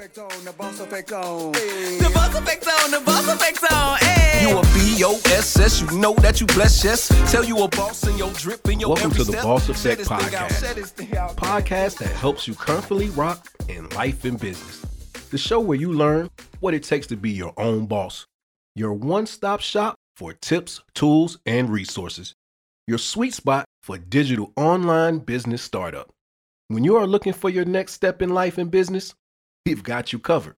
effect on, the boss effect on. The boss effect on, the boss effect on. Hey. You a B-O-S-S, you know that you bless, yes. Tell you a boss in your drip in your Welcome to the step. Boss Effect this thing out, Podcast. shut this thing out. podcast that helps you comfortably rock in life and business. The show where you learn what it takes to be your own boss. Your one stop shop for tips, tools, and resources. Your sweet spot for digital online business startup. When you are looking for your next step in life and business, we've got you covered.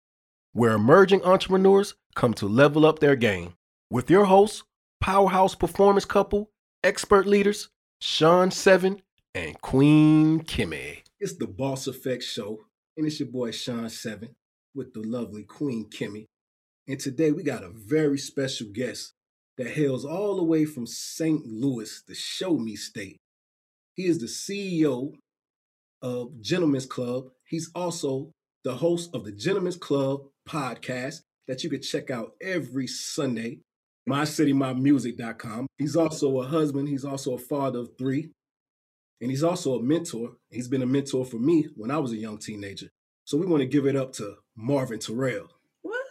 Where emerging entrepreneurs come to level up their game. With your hosts, powerhouse performance couple, expert leaders, Sean Seven and Queen Kimmy. It's the Boss Effect Show, and it's your boy Sean Seven with the lovely Queen Kimmy. And today we got a very special guest that hails all the way from St. Louis, the Show Me State. He is the CEO of Gentlemen's Club. He's also the host of the Gentlemen's Club podcast that you can check out every Sunday. MyCityMyMusic.com. He's also a husband. He's also a father of three. And he's also a mentor. He's been a mentor for me when I was a young teenager. So we want to give it up to Marvin Terrell. What?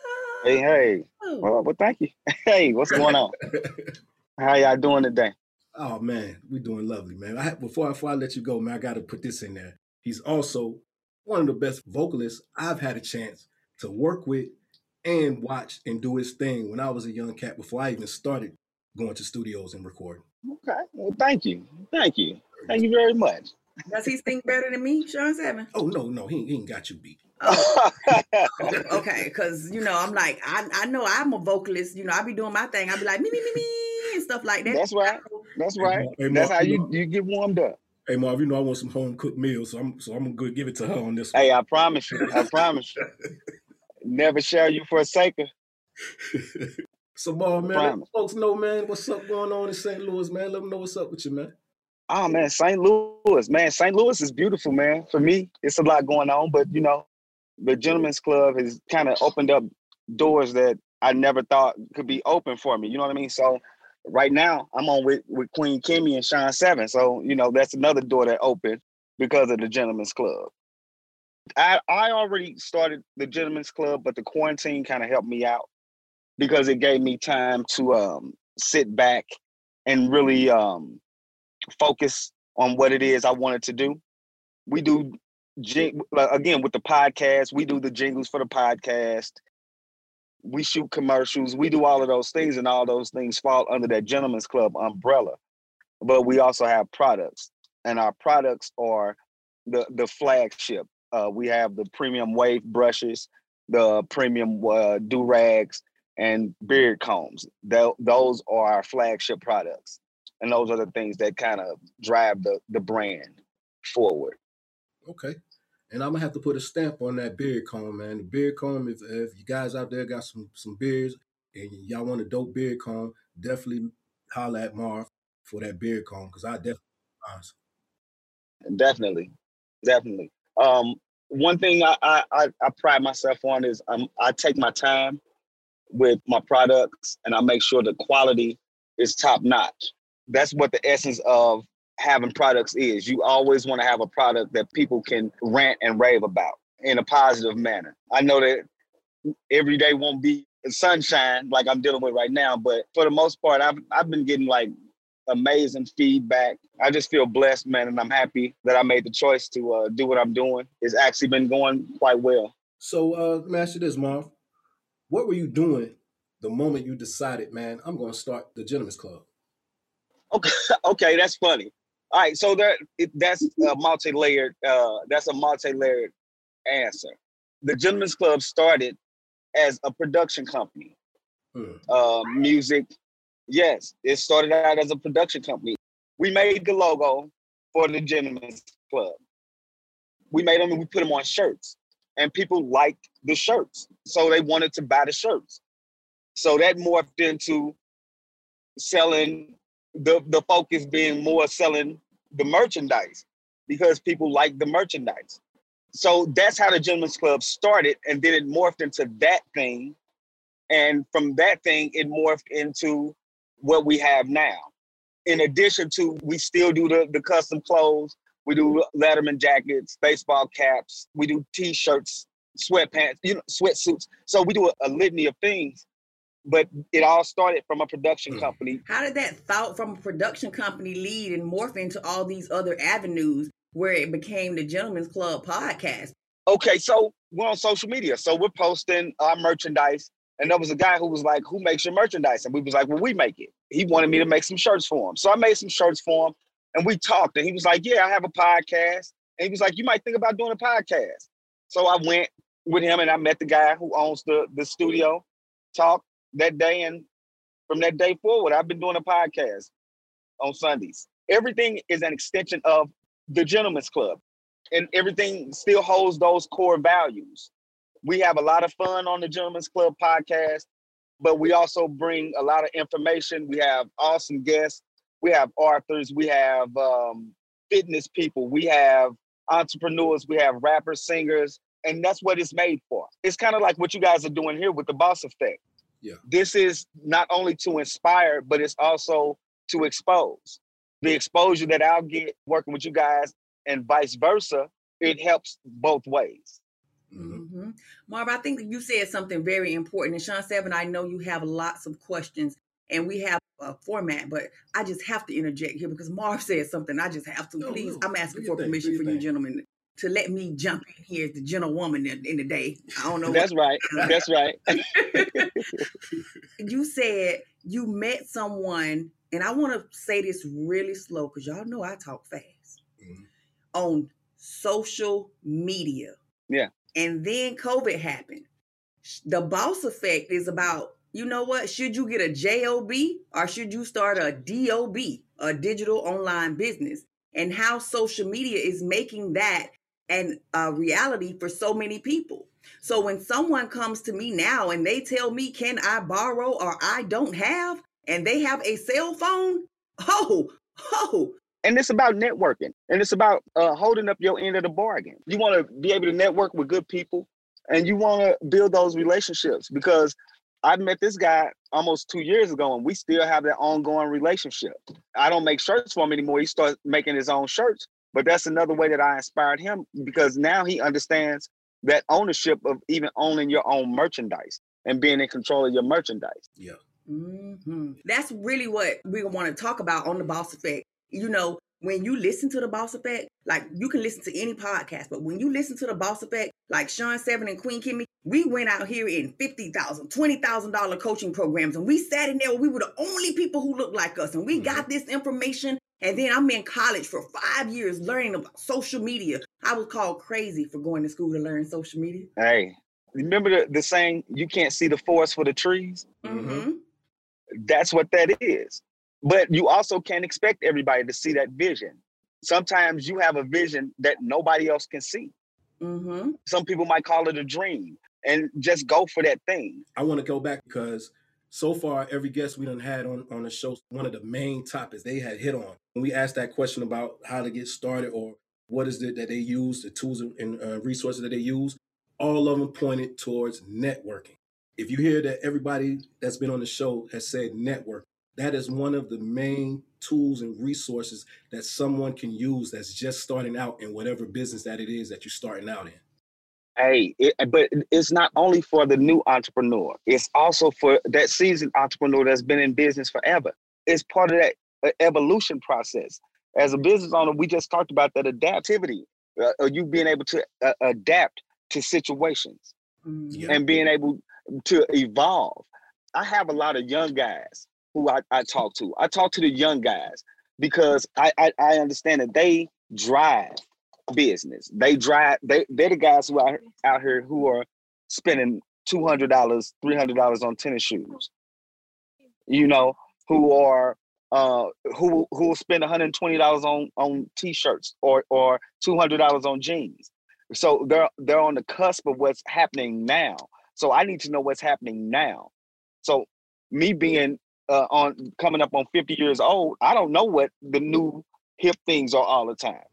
Hey, hey. Well, well, thank you. Hey, what's going on? How y'all doing today? Oh man, we're doing lovely, man. I, before, before I let you go, man, I got to put this in there. He's also one of the best vocalists I've had a chance to work with and watch and do his thing when I was a young cat before I even started going to studios and recording. Okay. Well, thank you. Thank you. Thank you very much. Does he sing better than me, Sean Seven? Oh no, no, he, he ain't got you beat. Oh, okay, because you know I'm like I I know I'm a vocalist. You know I be doing my thing. I be like me me me me and stuff like that. That's right. That's right. Hey, That's how you you, you get warmed up. Hey Marv, you know I want some home cooked meals, so I'm so I'm gonna give it to her on this one. Hey, I promise you. I promise you. Never share you forsaken. so Marv, man, folks know, man, what's up going on in St. Louis, man. Let them know what's up with you, man. Oh man, St. Louis, man. St. Louis is beautiful, man. For me, it's a lot going on, but you know, the Gentlemen's Club has kind of opened up doors that I never thought could be open for me. You know what I mean? So right now, I'm on with, with Queen Kimmy and Sean Seven. So you know, that's another door that opened because of the Gentlemen's Club. I I already started the Gentlemen's Club, but the quarantine kind of helped me out because it gave me time to um, sit back and really um, focus on what it is I wanted to do. We do again with the podcast. We do the jingles for the podcast. We shoot commercials. We do all of those things, and all those things fall under that gentleman's Club umbrella. But we also have products, and our products are the the flagship. Uh, we have the premium wave brushes, the premium uh, do rags, and beard combs. Tho- those are our flagship products and those are the things that kind of drive the the brand forward. Okay. And I'm gonna have to put a stamp on that beard comb, man. The beard comb, if, if you guys out there got some some beards and y'all want a dope beard comb, definitely holler at Marv for that beard comb because I definitely honest. Definitely, definitely. Um, one thing I, I I I pride myself on is um, I take my time with my products and I make sure the quality is top notch. That's what the essence of having products is. You always want to have a product that people can rant and rave about in a positive manner. I know that every day won't be sunshine like I'm dealing with right now, but for the most part, I've I've been getting like amazing feedback. I just feel blessed, man, and I'm happy that I made the choice to uh, do what I'm doing. It's actually been going quite well. So uh let me ask you this, Marv. What were you doing the moment you decided, man, I'm gonna start the gentleman's club? Okay, okay, that's funny. All right, so it, that's a multi-layered. Uh, that's a multi-layered answer. The Gentlemen's Club started as a production company. Hmm. Uh, music, yes, it started out as a production company. We made the logo for the Gentlemen's Club. We made them and we put them on shirts, and people liked the shirts, so they wanted to buy the shirts. So that morphed into selling the the focus being more selling the merchandise because people like the merchandise. So that's how the Gentlemen's Club started, and then it morphed into that thing, and from that thing it morphed into what we have now. In addition to, we still do the the custom clothes. We do Letterman jackets, baseball caps. We do T-shirts sweatpants, you know, sweatsuits. So we do a, a litany of things, but it all started from a production hmm. company. How did that thought from a production company lead and morph into all these other avenues where it became the Gentlemen's Club podcast? Okay, so we're on social media, so we're posting our merchandise. And there was a guy who was like, "Who makes your merchandise?" And we was like, "Well, we make it." He wanted me to make some shirts for him, so I made some shirts for him. And we talked, and he was like, "Yeah, I have a podcast." And he was like, "You might think about doing a podcast." So I went with him, and I met the guy who owns the the studio. Talked that day, and from that day forward, I've been doing a podcast on Sundays. Everything is an extension of the Gentlemen's Club, and everything still holds those core values. We have a lot of fun on the Gentlemen's Club podcast, but we also bring a lot of information. We have awesome guests. We have authors. We have um, fitness people. We have entrepreneurs. We have rappers, singers, and that's what it's made for. It's kind of like what you guys are doing here with the Boss Effect. Yeah. This is not only to inspire, but it's also to expose. The exposure that I'll get working with you guys and vice versa, it helps both ways. Mm-hmm. Marv, I think you said something very important. And Sean Seven, I know you have lots of questions and we have a format, but I just have to interject here because Marv said something. I just have to. No, Please, no. I'm asking for your thing, permission for you thing. gentlemen to let me jump in here as the gentlewoman in, in the day. I don't know. That's right. That's right. you said you met someone, and I want to say this really slow because y'all know I talk fast Mhm. on social media. Yeah. And then COVID happened. The boss effect is about, you know what? Should you get a JOB or should you start a DOB, a digital online business? And how social media is making that and a reality for so many people. So when someone comes to me now and they tell me, can I borrow or I don't have, and they have a cell phone, oh, oh, and it's about networking and it's about uh, holding up your end of the bargain. You want to be able to network with good people and you want to build those relationships because i met this guy almost two years ago and we still have that ongoing relationship. I don't make shirts for him anymore. He starts making his own shirts but that's another way that i inspired him because now he understands that ownership of even owning your own merchandise and being in control of your merchandise Yeah. hmm That's really what we want to talk about on the Boss Effect. You know, when you listen to the Boss Effect, like you can listen to any podcast, but when you listen to the Boss Effect, like Sean Seven and Queen Kimmy, we went out here in fifty thousand, twenty thousand dollar coaching programs, and we sat in there. We were the only people who looked like us, and we got this information. And then I'm in college for five years learning about social media. I was called crazy for going to school to learn social media. hey remember the, the saying you can't see the forest for the trees Mhm. hmm that's what that is. But you also can't expect everybody to see that vision. Sometimes you have a vision that nobody else can see. hmm Some people might call it a dream and just go for that thing. I want to go back because so far every guest we done had on, on the show, one of the main topics they had hit on. When we asked that question about how to get started or what is it that they use, the tools and- uh, resources that they use, all of them pointed towards networking. If you hear that everybody that's been on the show has said network, that is one of the main tools and resources that someone can use that's just starting out in whatever business that it is that you're starting out in. Hey, it, but it's not only for the new entrepreneur, it's also for that seasoned entrepreneur that's been in business forever. It's part of that uh, evolution process. As a business owner, we just talked about that adaptivity, uh, uh, you being able to uh, adapt to situations. Yeah. and being able to evolve. I have a lot of young guys who I, I talk to. I talk to the young guys because I, I, I understand that they drive business. They drive, they, they're the guys who are out here who are spending $200, $300 on tennis shoes. You know, who are uh who who will spend $120 on on t-shirts or or $200 on jeans. So they're they're on the cusp of what's happening now. So I need to know what's happening now. So me being uh, on coming up on 50 years old, I don't know what the new hip things are all the time.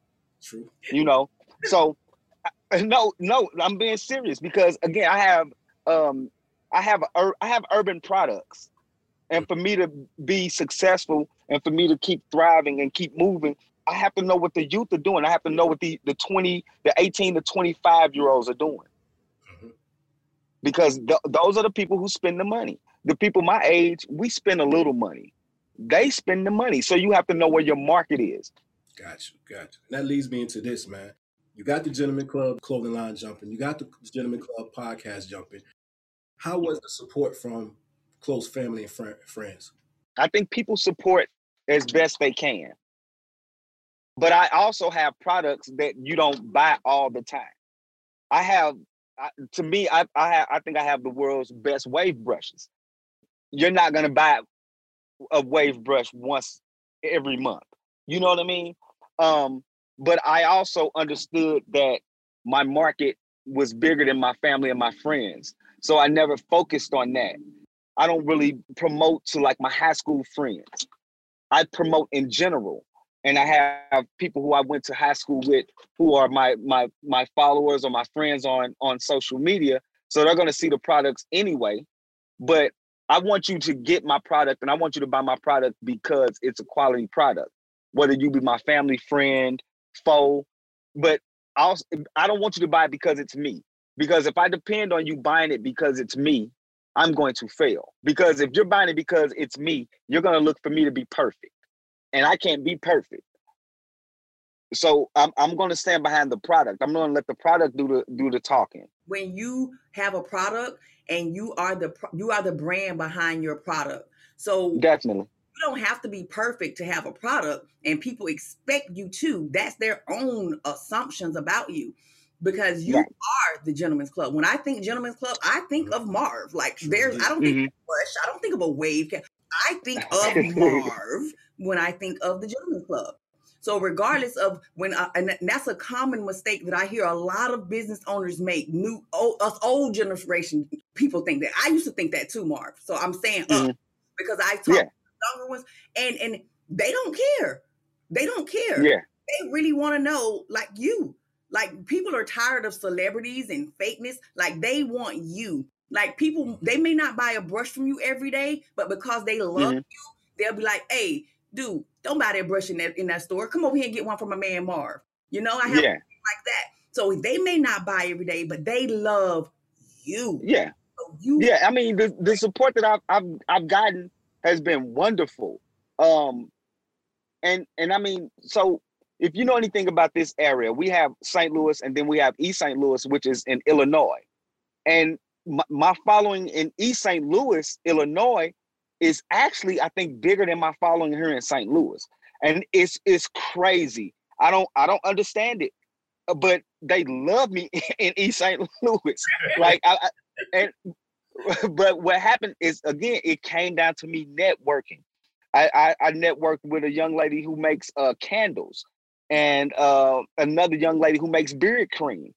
True. You know, so no, no, I'm being serious because again, I have um I have ur- I have urban products, and for me to be successful and for me to keep thriving and keep moving, I have to know what the youth are doing. I have to know what the the 20, the 18 to 25 year olds are doing. because th- those are the people who spend the money. The people my age, we spend a little money. They spend the money. So you have to know where your market is. Got you, got you. And that leads me into this, man. You got the Gentleman Club clothing line jumping. You got the Gentleman Club podcast jumping. How was the support from close family and fr- friends? I think people support as best they can. But I also have products that you don't buy all the time. I have, I, to me, I I, have, I think I have the world's best wave brushes. You're not gonna buy a wave brush once every month. You know what I mean? Um, but I also understood that my market was bigger than my family and my friends. So I never focused on that. I don't really promote to like my high school friends. I promote in general. And I have people who I went to high school with who are my my my followers or my friends on on social media. So they're gonna see the products anyway. But I want you to get my product and I want you to buy my product because it's a quality product. Whether you be my family friend, foe, but also, I don't want you to buy it because it's me. Because if I depend on you buying it because it's me, I'm going to fail. Because if you're buying it because it's me, you're going to look for me to be perfect. And I can't be perfect. So I'm, I'm going to stand behind the product. I'm going to let the product do the do the talking. When you have a product and you are the you are the brand behind your product. So definitely you don't have to be perfect to have a product and people expect you to. That's their own assumptions about you because you are the gentleman's club. When I think gentleman's club, I think of Marv. Like there's I don't think mm-hmm. of Bush, I don't think of a wave. I think of Marv when I think of the gentleman's club. So regardless of when, I, and that's a common mistake that I hear a lot of business owners make. New, old, us old generation people think that. I used to think that too, Marv. So I'm saying mm-hmm. up because I talk yeah. Younger ones, and and they don't care. They don't care. Yeah, they really want to know, like you. Like people are tired of celebrities and fakeness. Like they want you. Like people, they may not buy a brush from you every day, but because they love mm-hmm. you, they'll be like, "Hey, dude, don't buy that brush in that in that store. Come over here and get one from my man Marv. You know, I have yeah. like that. So they may not buy every day, but they love you. Yeah. So you yeah, I mean the, the support that I've, I've I've gotten has been wonderful. Um and and I mean, so if you know anything about this area, we have St. Louis and then we have East St. Louis, which is in Illinois. And my, my following in East St. Louis, Illinois, is actually I think bigger than my following here in St. Louis, and it's it's crazy. I don't I don't understand it, but they love me in East St. Louis. like I, I and but what happened is again it came down to me networking. I, I, I networked with a young lady who makes uh, candles and uh, another young lady who makes beard cream.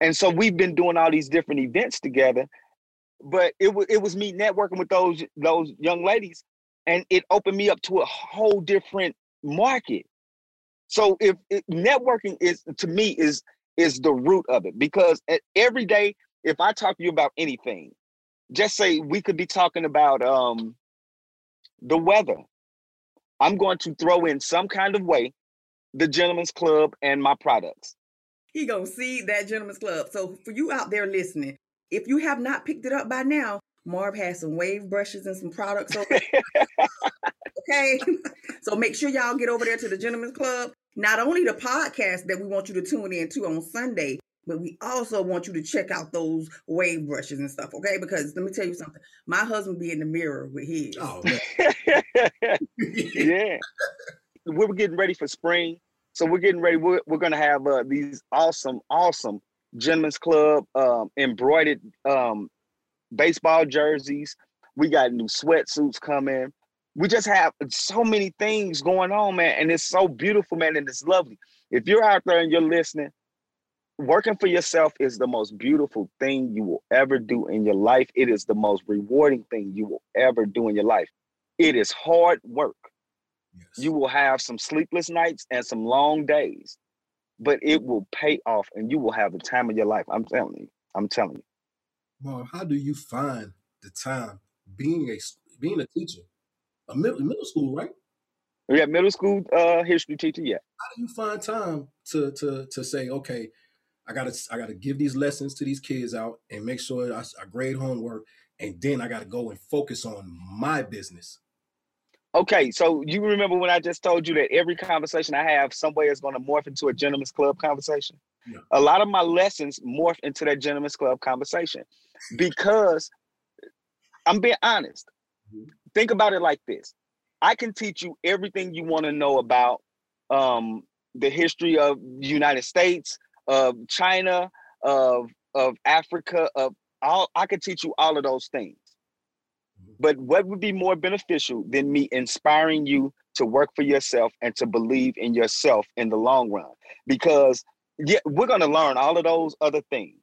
And so we've been doing all these different events together but it was it was me networking with those those young ladies, and it opened me up to a whole different market. So if, networking is to me is is the root of it because every day if I talk to you about anything, just say we could be talking about um the weather. I'm going to throw in some kind of way the gentleman's club and my products. He gonna see that gentleman's club. So for you out there listening, if you have not picked it up by now, Marv has some wave brushes and some products over okay. so make sure y'all get over there to the gentleman's Club. Not only the podcast that we want you to tune in to on Sunday, but we also want you to check out those wave brushes and stuff, okay? Because let me tell you something. My husband be in the mirror with his. Oh, yeah. we're getting ready for spring. So we're getting ready. We're, we're going to have uh, these awesome, awesome Gentlemen's Club um, embroidered um, baseball jerseys. We got new sweatsuits coming. We just have so many things going on, man, and it's so beautiful, man, and it's lovely. If you're out there and you're listening, working for yourself is the most beautiful thing you will ever do in your life. It is the most rewarding thing you will ever do in your life. It is hard work. Yes. You will have some sleepless nights and some long days but it will pay off and you will have the time of your life. I'm telling you. I'm telling you. Well, how do you find the time being a being a teacher? A middle, middle school, right? Yeah, middle school uh history teacher, yeah. How do you find time to to to say, okay, I gotta I gotta give these lessons to these kids out and make sure I, I grade homework, and then I gotta go and focus on my business. Okay, so you remember when I just told you that every conversation I have somewhere is going to morph into a gentleman's club conversation? Yeah. A lot of my lessons morph into that gentleman's club conversation because I'm being honest. Mhm. Think about it like this. I can teach you everything you want to know about um, the history of the United States, of China, of of Africa, of all I could teach you all of those things. But what would be more beneficial than me inspiring you to work for yourself and to believe in yourself in the long run? Because yeah, we're gonna learn all of those other things.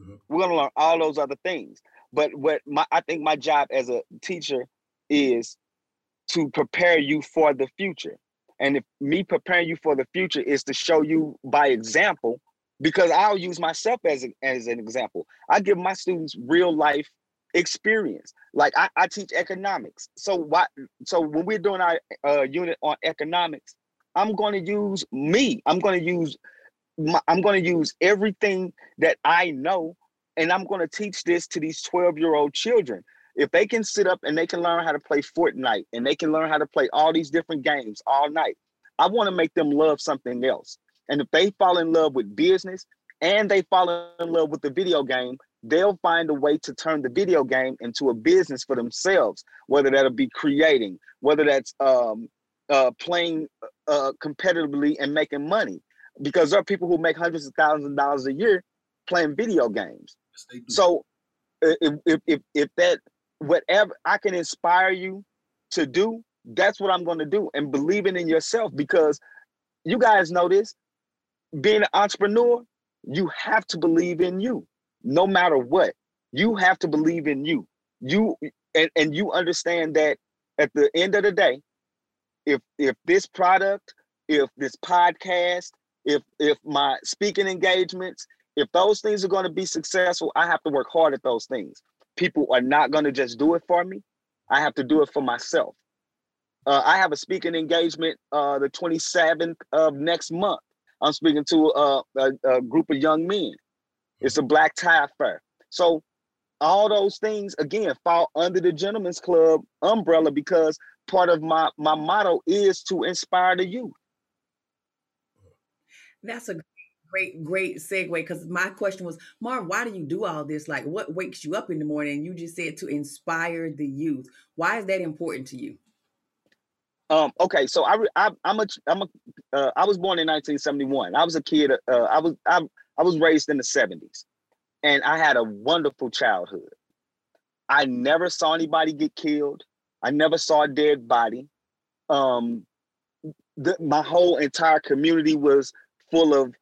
Mhm. We're gonna learn all those other things. But what my I think my job as a teacher is to prepare you for the future. And if me preparing you for the future is to show you by example, because I'll use myself as, a, as an example. I give my students real life experience. Like I, I teach economics. So why so when we're doing our uh, unit on economics, I'm going to use me. I'm going to use my, I'm going to use everything that I know and I'm going to teach this to these 12 year old children. If they can sit up and they can learn how to play Fortnite and they can learn how to play all these different games all night, I want to make them love something else. And if they fall in love with business and they fall in love with the video game, they'll find a way to turn the video game into a business for themselves, whether that'll be creating, whether that's um, uh, playing uh, competitively and making money. Because there are people who make hundreds of thousands of dollars a year playing video games. Yes. So if if if, if that whatever I can inspire you to do, that's what I'm going to do. And believing in yourself because you guys know this. Being an entrepreneur, you have to believe in you, no matter what. You have to believe in you. You and, and you understand that at the end of the day, if if this product, if this podcast, if if my speaking engagements, if those things are going to be successful, I have to work hard at those things. People are not going to just do it for me. I have to do it for myself. Uh, I have a speaking engagement uh, the 27th of next month. I'm speaking to uh, a, a group of young men. It's a black tie affair. So all those things again fall under the gentleman's club umbrella because part of my my motto is to inspire the youth. That's a great, great segue because my question was, Marv, why do you do all this? Like, what wakes you up in the morning? You just said to inspire the youth. Why is that important to you? Um, okay, so I, I I'm a I'm a uh, I was born in 1971. I was a kid. Uh, I was I, I was raised in the 70s, and I had a wonderful childhood. I never saw anybody get killed. I never saw a dead body. Um, the, my whole entire community was full of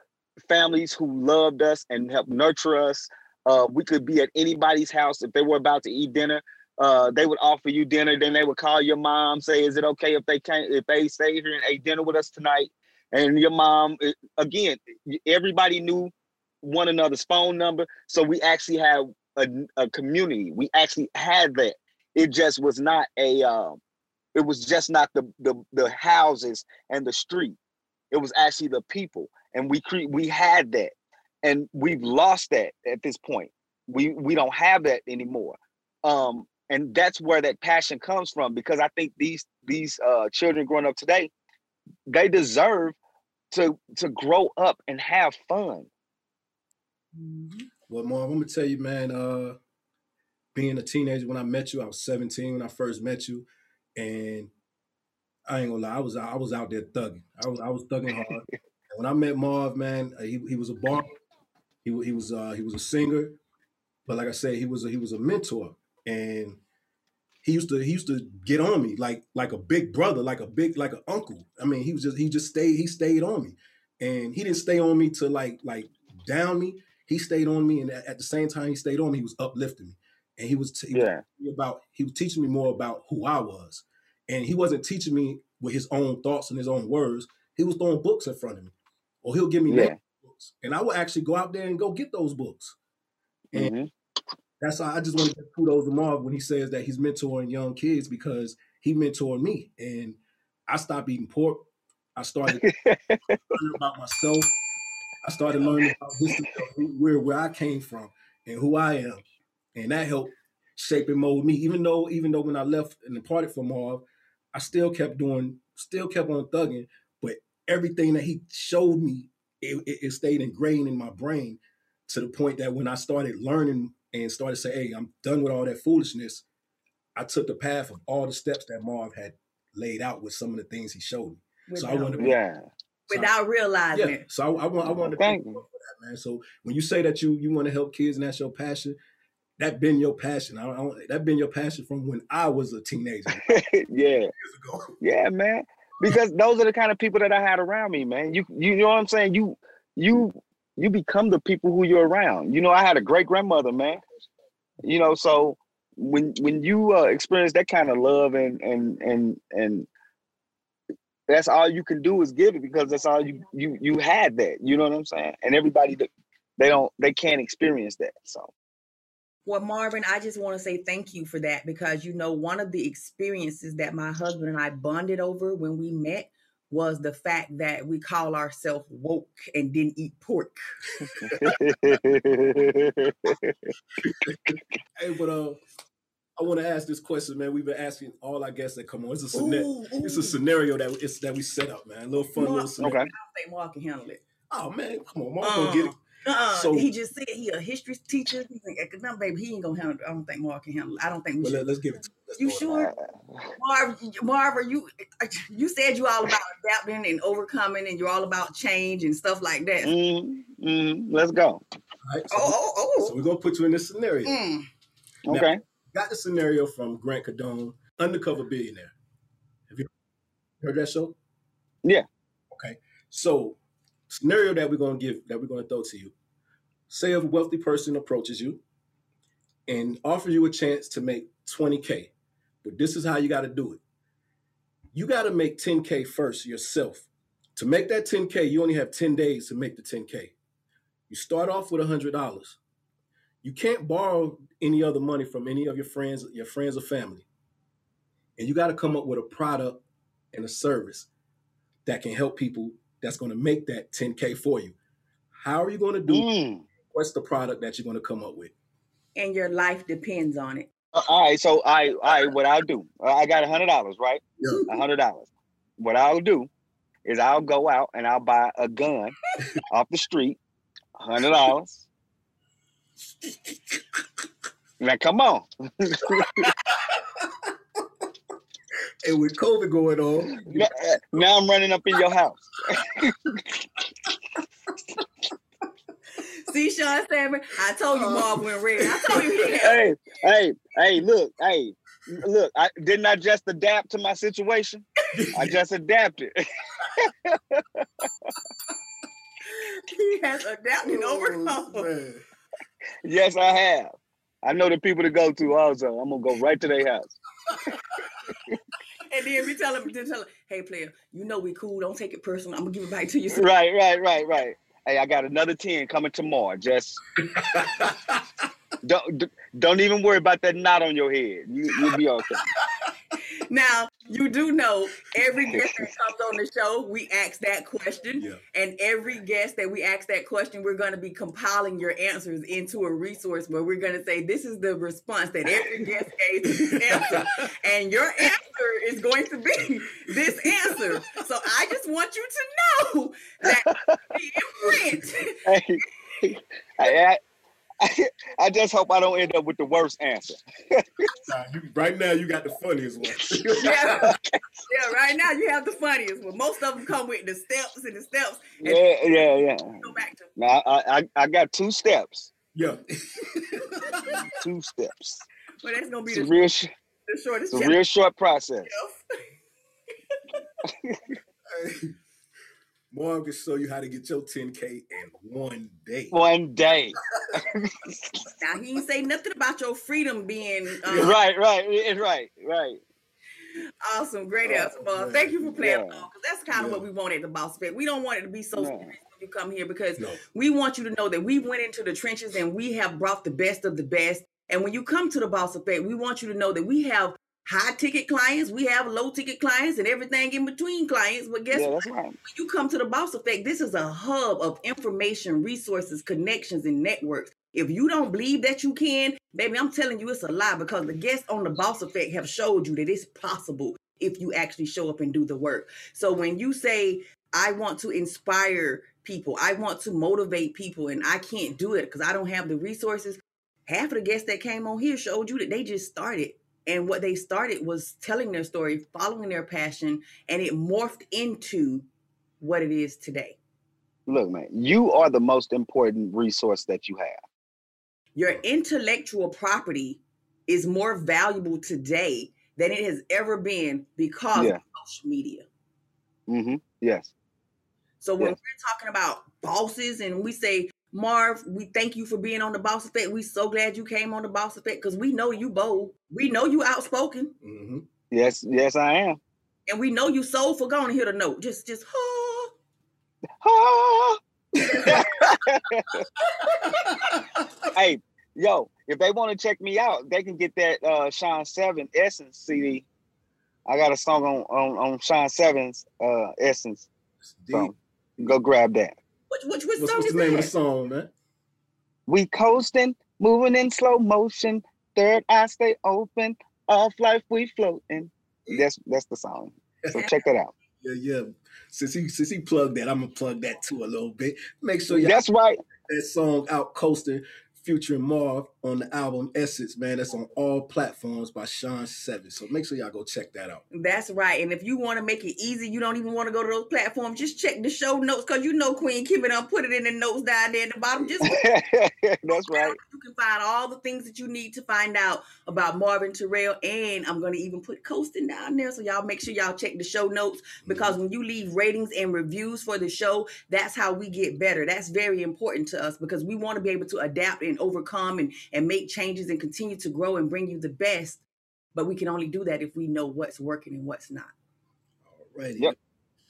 families who loved us and helped nurture us. Uh, we could be at anybody's house if they were about to eat dinner. Uh, they would offer you dinner. Then they would call your mom, say, "Is it okay if they can't if they stay here and ate dinner with us tonight?" And your mom, again, everybody knew one another's phone number, so we actually had a, a community. We actually had that. It just was not a. Um, it was just not the the the houses and the street. It was actually the people, and we cre- we had that, and we've lost that at this point. We we don't have that anymore. Um, and that's where that passion comes from because I think these these uh, children growing up today, they deserve to to grow up and have fun. Well, Marv, I'm gonna tell you, man. Uh, being a teenager when I met you, I was 17 when I first met you, and I ain't gonna lie, I was I was out there thugging. I was I was thugging hard. when I met Marv, man, uh, he he was a bar He he was uh he was a singer, but like I said, he was a, he was a mentor, and he used to he used to get on me like like a big brother, like a big like an uncle. I mean, he was just he just stayed he stayed on me, and he didn't stay on me to like like down me. He stayed on me, and at the same time he stayed on me, he was uplifting me, and he was, t- he was Yeah, about he was teaching me more about who I was. And he wasn't teaching me with his own thoughts and his own words. He was throwing books in front of me. Or he'll give me yeah. books. And I would actually go out there and go get those books. And hmm that's why I just want to give kudos to Marv when he says that he's mentoring young kids because he mentored me. And I stopped eating pork. I started learning about myself. I started learning about history where where I came from and who I am, and that helped shape and mold me. Even though even though when I left and departed from Marv, I still kept doing, still kept on thugging. But everything that he showed me, it, it, it stayed ingrained in my brain to the point that when I started learning and started saying, "Hey, I'm done with all that foolishness," I took the path of all the steps that Marv had laid out with some of the things he showed me. So I wanted to be Yeah. so I- without realizing yeah. it. So I, I want I want to Thank thank you. you for that, man. So when you say that you you want to help kids and that's your passion, that been your passion. I, I, that been your passion from when I was a teenager years yeah. ago. Yeah, man. Because those are the kind of people that I had around me, man. You you know what I'm saying? You you you become the people who you're around. You know, I had a great grandmother, man. You know, so when when you uh, experience that kind of love and and and and that's all you can do is give it because that's all you you you had that. You know what I'm saying? And everybody they don't they can't experience that. So Well, Marvin, I just want to say thank you for that because you know, one of the experiences that my husband and I bonded over when we met was the fact that we call ourselves woke and didn't eat pork. Hey, but uh, I want to ask this question, man. We've been asking all our guests that come on. It's a scenario. Ooh, It's a scenario that it's that we set up, man. A little fun, little Mark- scenario. okay. I think Marv can handle it. Oh man, come on, Marv, gonna get it. Uh, So- he just said he a history teacher. He's like, no, baby, he ain't gonna handle. I don't think Marv can handle it. I don't think we Well, should. let, us give it. To. Let's You throw it sure? Marv, Marv, are you you said you all about adapting and overcoming, and you're all about change and stuff like that. mm, mm, let's go. All right, so, Oh, oh, so oh. we're gonna put you in this scenario. Mm. Now- Okay. Got the scenario from Grant Cardone, Undercover Billionaire. Have you heard that show? Yeah. Okay. So, scenario that we're gonna give, that we're gonna throw to you. Say a wealthy person approaches you and offers you a chance to make 20K. But this is how you gotta do it. You gotta make 10K first yourself. To make that 10K, you only have 10 days to make the 10K. You start off with $100 you can't borrow any other money from any of your friends, your friends or family. And you got to come up with a product and a service that can help people that's going to make that 10K for you. How are you going to do it? Mm. What's the product that you're going to come up with? And your life depends on it. Uh, All right, so I, I, what I'll do, uh, I got a hundred dollars, right? Yeah. A hundred dollars. What I'll do is I'll go out and I'll buy a gun off the street, a hundred dollars. Now come on, And with COVID going on, now, now I'm running up in your house. See, Sean Seven, I told you Marv went red. I told you he had Hey, hey, hey, look, hey, look, I didn't I just adapt to my situation? I just adapted. he has adapted oh, and Oh, overcome. man. yes, I have. I know the people to go to also. I'm gonna go right to their house. And then we tell him, then tell him, hey player, you know we cool. Don't take it personal. I'm gonna give it back to you. Right, right, right, right. Hey, I got another 10 coming tomorrow. Just don't don't even worry about that knot on your head. You you'll be okay. Now you do know every guest that comes on the show, we ask that question. Yeah. And every guest that we ask that question, we're going to be compiling your answers into a resource where we're going to say, this is the response that every guest gave to this answer. And your answer is going to be this answer. So I just want you to know that the imprint. Hey, just hope I don't end up with the worst answer. Nah, you, right now, you got the funniest one. Yeah. yeah, right now you have the funniest one. Most of them come with the steps and the steps. And Yeah, yeah, yeah. go back to Now I, I, I got two steps. yeah. Two steps. well, that's gonna be It's the, real, sh- the shortest it's a real short process. Marv can show you how to get your 10K in one day. One day. Now he ain't say nothing about your freedom being um, Right, right, right, right. awesome. Great Oh, answer, Bob. Thank you for playing Yeah. along because that's kind of Yeah. what we want at the Boss Effect. We don't want it to be so No. serious when you come here because No. we want you to know that we went into the trenches and we have brought the best of the best. And when you come to the Boss Effect, we want you to know that we have high ticket clients, we have low ticket clients, and everything in between clients. But guess Yeah, what? right. When you come to the Boss Effect, this is a hub of information, resources, connections, and networks. If you don't believe that you can, baby, I'm telling you it's a lie because the guests on the Boss Effect have showed you that it's possible if you actually show up and do the work. So when you say, I want to inspire people, I want to motivate people, and I can't do it because I don't have the resources, half of the guests that came on here showed you that they just started. And what they started was telling their story, following their passion, and it morphed into what it is today. Look, man, you are the most important resource that you have. Your intellectual property is more valuable today than it has ever been because Yeah. of social media. Mm-hmm. Yes. So when Yes. we're talking about bosses and we say, Marv, we thank you for being on the Boss Effect. We so glad you came on the Boss Effect because we know you bold. We know you outspoken. hmm Yes. Yes, I am. And we know you soulful. Go on and hear the note. Just, just, huh. Ah! hey, yo, if they want to check me out, they can get that uh Sean Seven Essence CD. I got a song on on, on Sean Seven's uh Essence. So go grab that. Which, which, which What's, song what's is the name that? of the song, man? We coasting, moving in slow motion. Third eye stay open. Off life we floating. That's that's the song. So check that out. Yeah, yeah. Since he since he plugged that, I'm gonna plug that too a little bit. Make sure y'all That's right. that song out coasting featuring Marv on the album Essence, man. That's on all platforms by Sean Seven. So make sure y'all go check that out. That's right. And if you want to make it easy, you don't even want to go to those platforms. Just check the show notes because you know Queen Kim and I put it in the notes down there at the bottom. Just That's right. You can find all the things that you need to find out about Marvin Terrell, and I'm going to even put coasting down there. So y'all make sure y'all check the show notes mm-hmm. because when you leave ratings and reviews for the show, that's how we get better. That's very important to us because we want to be able to adapt and overcome and and make changes and continue to grow and bring you the best. But we can only do that if we know what's working and what's not. Alrighty. Yep.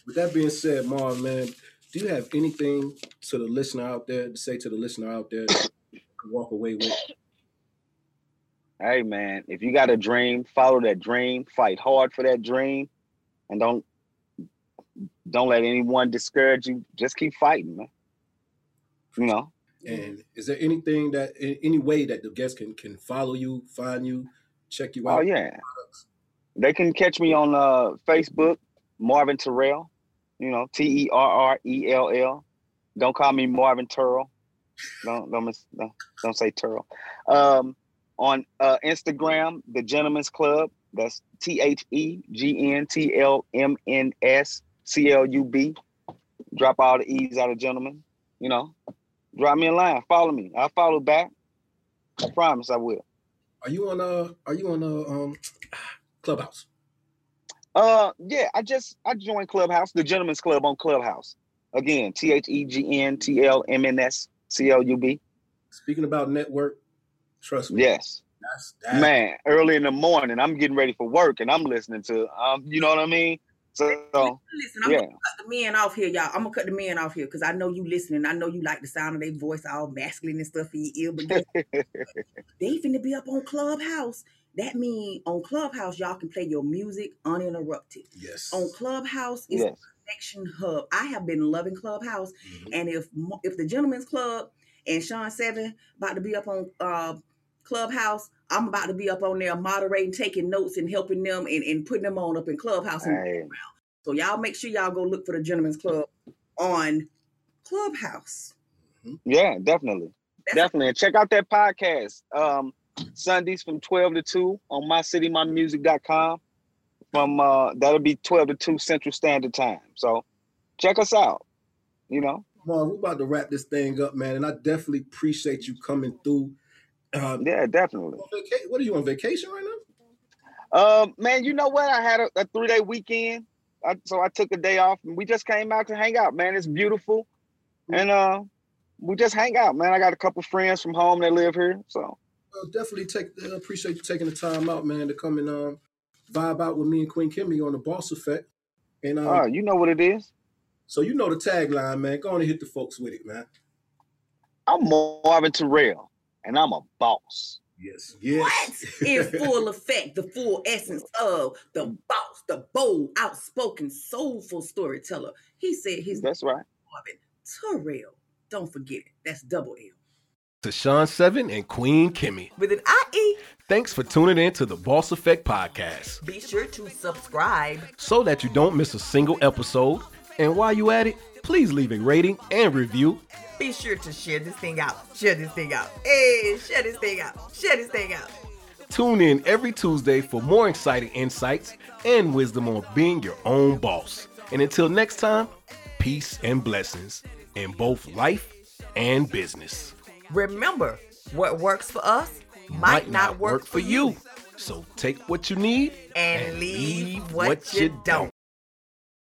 With that being said, Marv, man, do you have anything to the listener out there to say to the listener out there that you can walk away with? Hey man, if you got a dream, follow that dream, fight hard for that dream, and don't don't let anyone discourage you. Just keep fighting, man. You know, And is there anything that any way that the guests can can follow you, find you, check you out? oh yeah. They can catch me on uh Facebook, Marvin Terrell. You know, T E R R E L L. Don't call me Marvin Terrell. Don't don't mis- don't, don't say Terrell. Um, on uh, Instagram, the Gentlemen's Club. That's T H E G N T L M N S C L U B. Drop all the E's out of gentlemen. You know, drop me a line. Follow me. I'll follow back. I promise I will. Are you on uh are you on uh um Clubhouse? Uh, yeah, I just I joined Clubhouse, the Gentlemen's Club on Clubhouse. Again, T H E G N T L M N S C L U B. Speaking about network, trust me. Yes, That's that man. Early in the morning, I'm getting ready for work, and I'm listening to um, you know what I mean. So Listen, I'm yeah, gonna cut the men off here, y'all. I'm gonna cut the men off here because I know you listening. I know you like the sound of their voice, all masculine and stuff in your ear. But guess they finna be up on Clubhouse. That mean on Clubhouse, y'all can play your music uninterrupted. yes. On Clubhouse is yes, a connection hub. I have been loving Clubhouse, Mhm. and if if the Gentlemen's Club and Sean Seven about to be up on uh, Clubhouse, I'm about to be up on there moderating, taking notes, and helping them and, and putting them on up in Clubhouse. and Hey. so y'all make sure y'all go look for the Gentlemen's Club on Clubhouse. yeah, definitely, That's definitely. And check out that podcast. Um, Sundays from twelve to two on mycitymymusic.com. From uh, that'll be twelve to two Central Standard Time. So check us out. You know, Marv, we're about to wrap this thing up, man, and I definitely appreciate you coming through. Uh, yeah, definitely. vaca- what are you on vacation right now? Um, man, you know what? I had a, a three day weekend, I, so I took a day off, and we just came out to hang out. Man, it's beautiful, and uh, we just hang out. Man, I got a couple friends from home that live here, so Well, definitely take uh, appreciate you taking the time out, man, to come and um, vibe out with me and Queen Kimmy on the Boss Effect. And um, uh, you know what it is. so you know the tagline, man. Go on and hit the folks with it, man. I'm Marvin Terrell, and I'm a boss. Yes. What? In full effect, the full essence of the boss, the bold, outspoken, soulful storyteller. He said his That's right. Marvin Terrell. Don't forget it. That's double L. To Sean Seven and Queen Kimmy. With an IE, Thanks for tuning in to the Boss Effect Podcast. be sure to subscribe. So that you don't miss a single episode. And while you at it, please leave a rating and review. Be sure to share this thing out. Share this thing out. Hey, share this thing out. Share this thing out. Tune in every Tuesday for more exciting insights and wisdom on being your own boss. And until next time, peace and blessings in both life and business. Remember, what works for us might, not work, for you. So take what you need And leave what you don't.